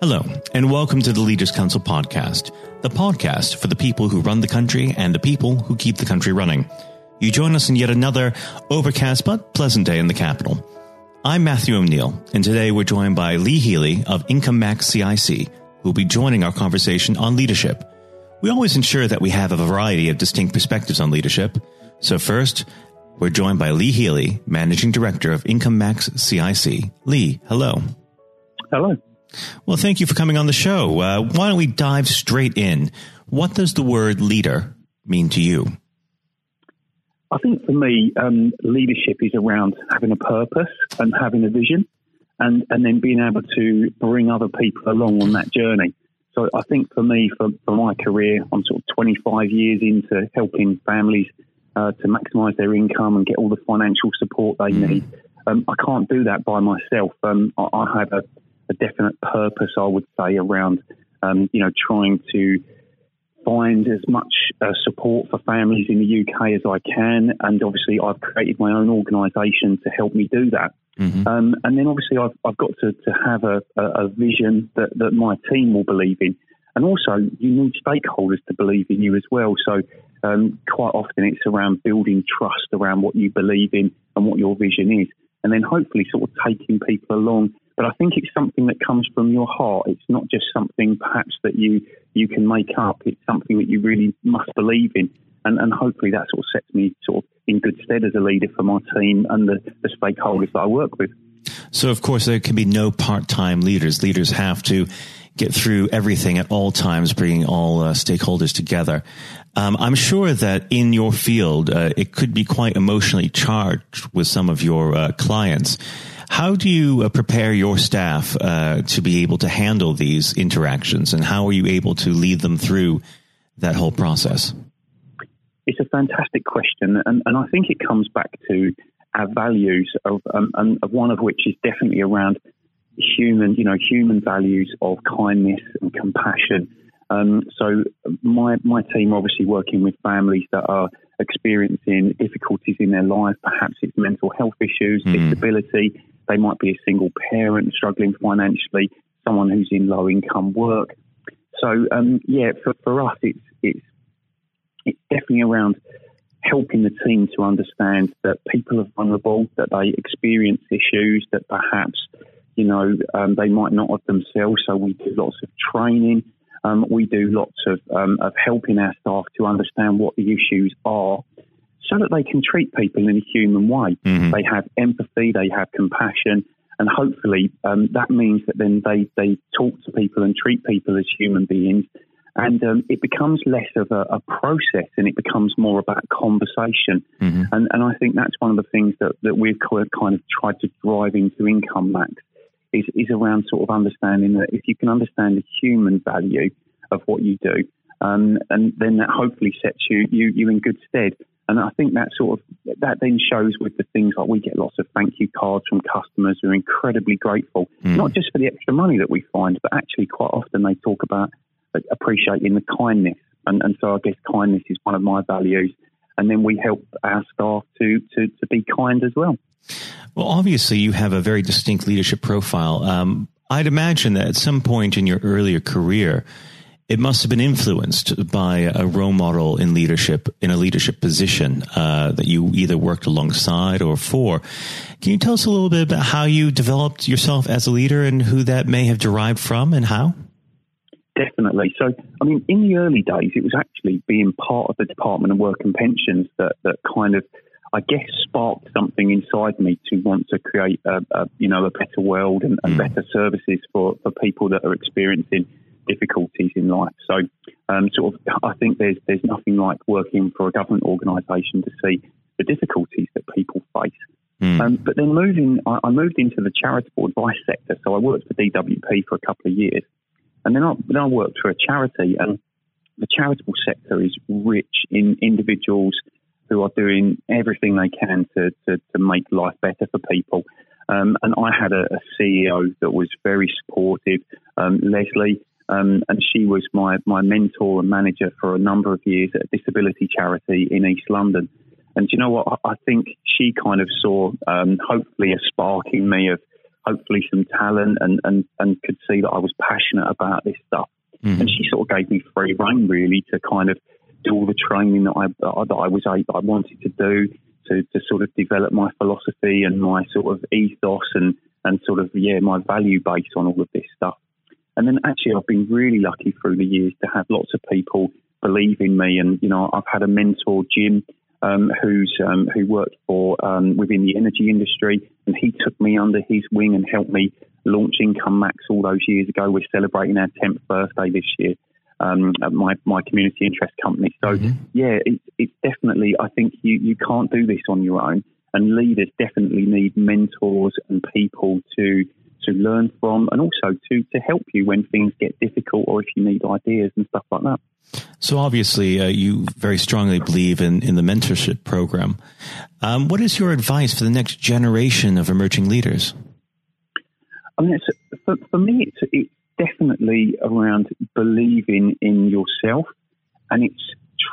Hello, and welcome to the Leaders Council podcast, the podcast for the people who run the country and the people who keep the country running. You join us in yet another overcast but pleasant day in the capital. I'm Matthew O'Neill, and today we're joined by Lee Healey of IncomeMax CIC, who will be joining our conversation on leadership. We always ensure that we have a variety of distinct perspectives on leadership. So first, we're joined by Lee Healey, Managing Director of IncomeMax CIC. Lee, hello. Hello. Well, thank you for coming on the show. Uh, why don't we dive straight in? What does the word leader mean to you? I think for me, um, leadership is around having a purpose and having a vision, and and then being able to bring other people along on that journey. So I think for me, for, for my career, I'm sort of 25 years into helping families uh, to maximise their income and get all the financial support they mm. need. Um, I can't do that by myself. Um, I, I, have a, a, definite purpose, I would say, around um, you know trying to find as much uh, support for families in the UK as I can. And obviously, I've created my own organisation to help me do that. Mm-hmm. Um, and then obviously, I've, I've got to, to have a, a, vision that, that my team will believe in. And also, you need stakeholders to believe in you as well. So, um, quite often, it's around building trust around what you believe in and what your vision is. And then hopefully, sort of taking people along but I think it's something that comes from your heart. It's not just something perhaps that you you can make up. It's something that you really must believe in. And, and hopefully that sort of sets me sort of in good stead as a leader for my team and the, the stakeholders that I work with. So, of course, there can be no part time leaders. Leaders have to get through everything at all times, bringing all uh, stakeholders together. Um, I'm sure that in your field, uh, it could be quite emotionally charged with some of your uh, clients. How do you uh, prepare your staff uh, to be able to handle these interactions, and how are you able to lead them through that whole process? It's a fantastic question, and, and I think it comes back to our values, of, um, and one of which is definitely around human, you know, human values of kindness and compassion. Um, so my my team are obviously working with families that are experiencing difficulties in their life. Perhaps it's mental health issues, mm. disability, they might be a single parent struggling financially, someone who's in low income work. So um, yeah, for, for us, it's it's it's definitely around helping the team to understand that people are vulnerable, that they experience issues that perhaps you know um, they might not have themselves. So we do lots of training. Um, we do lots of, um, of helping our staff to understand what the issues are so that they can treat people in a human way. Mm-hmm. They have empathy, they have compassion, and hopefully um, that means that then they, they talk to people and treat people as human beings. And um, it becomes less of a, a, process and it becomes more about conversation. Mm-hmm. And, and I think that's one of the things that, that we've kind of tried to drive into IncomeMax is, is around sort of understanding that if you can understand the human value of what you do, um, and then that hopefully sets you, you, you in good stead. And I think that sort of that then shows with the things like we get lots of thank you cards from customers who are incredibly grateful, mm. not just for the extra money that we find, but actually quite often they talk about appreciating the kindness. And, and so I guess kindness is one of my values. And then we help our staff to, to, to be kind as well. Well, obviously, you have a very distinct leadership profile. Um, I'd imagine that at some point in your earlier career, it must have been influenced by a role model in leadership, in a leadership position uh, that you either worked alongside or for. Can you tell us a little bit about how you developed yourself as a leader and who that may have derived from and how? Definitely. So, I mean, in the early days, it was actually being part of the Department of Work and Pensions that, that kind of, I guess, sparked something inside me to want to create a, a you know, a better world and, and mm. better services for, for people that are experiencing difficulties in life. So, um, sort of, I think there's there's nothing like working for a government organisation to see the difficulties that people face. Mm. Um, but then moving, I, I, moved into the charitable advice sector. So I worked for DWP for a couple of years, and then I, then I worked for a charity. And the charitable sector is rich in individuals who are doing everything they can to, to, to make life better for people. Um, and I had a, a, CEO that was very supportive, um, Leslie, um, and she was my, my mentor and manager for a number of years at a disability charity in East London. And you know what? I think she kind of saw, um, hopefully, a spark in me of hopefully some talent and, and, and could see that I was passionate about this stuff. Mm-hmm. And she sort of gave me free reign really to kind of do all the training that I, that I was I wanted to do to, to sort of develop my philosophy and my sort of ethos and, and sort of, yeah, my value base on all of this stuff. And then actually, I've been really lucky through the years to have lots of people believe in me. And, you know, I've had a mentor, Jim, um, who's um, who worked for um, within the energy industry, and he took me under his wing and helped me launch IncomeMax all those years ago. We're celebrating our 10th birthday this year um, my, my community interest company. So, mm-hmm. yeah, it, it's definitely, I think you, you can't do this on your own. And leaders definitely need mentors and people to to learn from and also to, to help you when things get difficult or if you need ideas and stuff like that. So obviously, uh, you very strongly believe in, in the mentorship program. Um, what is your advice for the next generation of emerging leaders? I mean, for, for me, it's, it's definitely around believing in yourself, and it's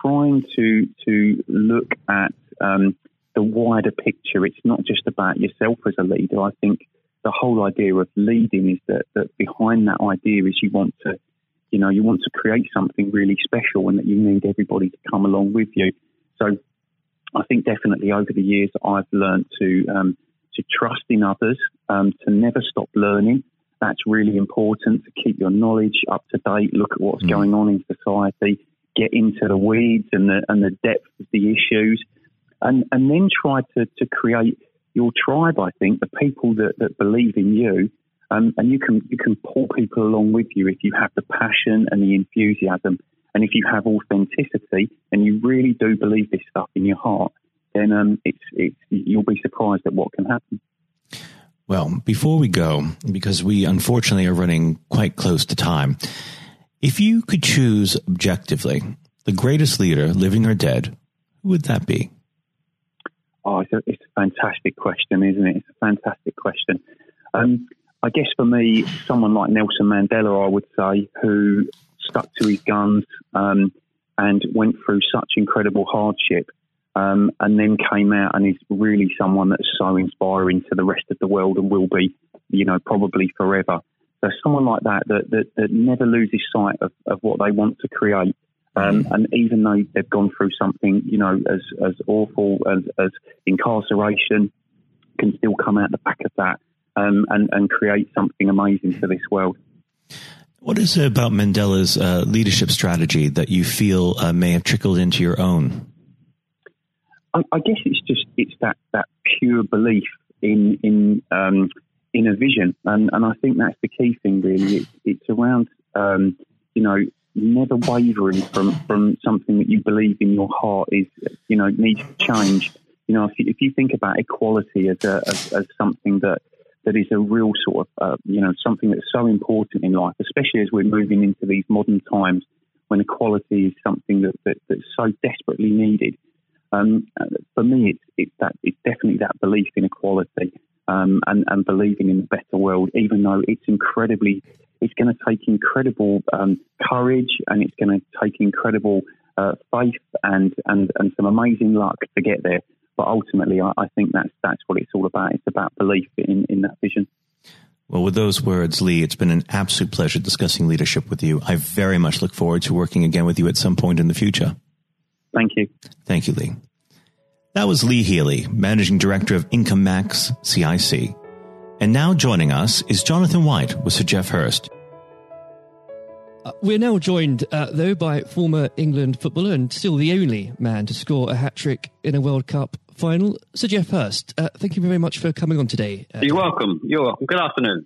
trying to to look at um, the wider picture. It's not just about yourself as a leader. I think the whole idea of leading is that, that behind that idea is you want to, you know, you want to create something really special and that you need everybody to come along with you. So I think definitely over the years I've learned to um, to trust in others, um, to never stop learning. That's really important to keep your knowledge up to date, look at what's mm. going on in society, get into the weeds and the and the depth of the issues, and and then try to to create your tribe. I think the people that, that believe in you, um, and you can you can pull people along with you if you have the passion and the enthusiasm, and if you have authenticity, and you really do believe this stuff in your heart. Then um, it's, it's you'll be surprised at what can happen. Well, before we go, because we unfortunately are running quite close to time, if you could choose objectively the greatest leader, living or dead, who would that be? Oh, it's a, it's a fantastic question, isn't it? It's a fantastic question. Um, I guess for me, someone like Nelson Mandela, I would say, who stuck to his guns um, and went through such incredible hardship, um, and then came out and is really someone that's so inspiring to the rest of the world and will be, you know, probably forever. So someone like that that, that, that never loses sight of, of what they want to create um, and even though they've gone through something, you know, as, as awful as, as incarceration, can still come out the back of that um, and, and create something amazing for this world. What is it about Mandela's uh, leadership strategy that you feel uh, may have trickled into your own? I, I, guess it's just it's that, that pure belief in in um, in a vision, and, and I think that's the key thing. Really, it's, it's around um, you know never wavering from, from something that you believe in your heart is, you know, needs to change. You know, if you, if you think about equality as, a, as, as something that, that is a real sort of, uh, you know, something that's so important in life, especially as we're moving into these modern times when equality is something that, that that's so desperately needed. Um, for me, it's, it's that it's definitely that belief in equality um, and, and believing in a better world, even though it's incredibly it's going to take incredible um, courage and it's going to take incredible uh, faith and, and, and some amazing luck to get there. But ultimately, I, I, think that's that's what it's all about. It's about belief in, in that vision. Well, with those words, Lee, it's been an absolute pleasure discussing leadership with you. I very much look forward to working again with you at some point in the future. Thank you. Thank you, Lee. That was Lee Healey, Managing Director of IncomeMax CIC. And now joining us is Jonathan White with Sir Geoff Hurst. Uh, we're now joined, uh, though, by former England footballer and still the only man to score a hat trick in a World Cup final, Sir Geoff Hurst. Uh, thank you very much for coming on today. Uh, You're welcome. You're welcome. Good afternoon.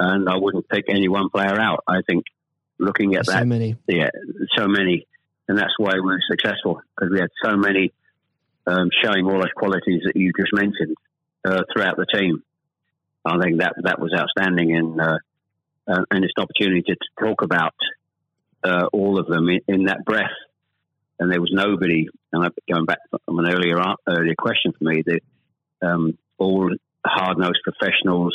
and I wouldn't pick any one player out. I think looking at that, so many, yeah, so many, and that's why we were successful because we had so many um, showing all those qualities that you just mentioned uh, throughout the team. I think that that was outstanding, and uh, uh, and it's an opportunity to talk about uh, all of them in, in, that breath. And there was nobody. And I'm going back from an earlier earlier question for me, that um, all hard nosed professionals,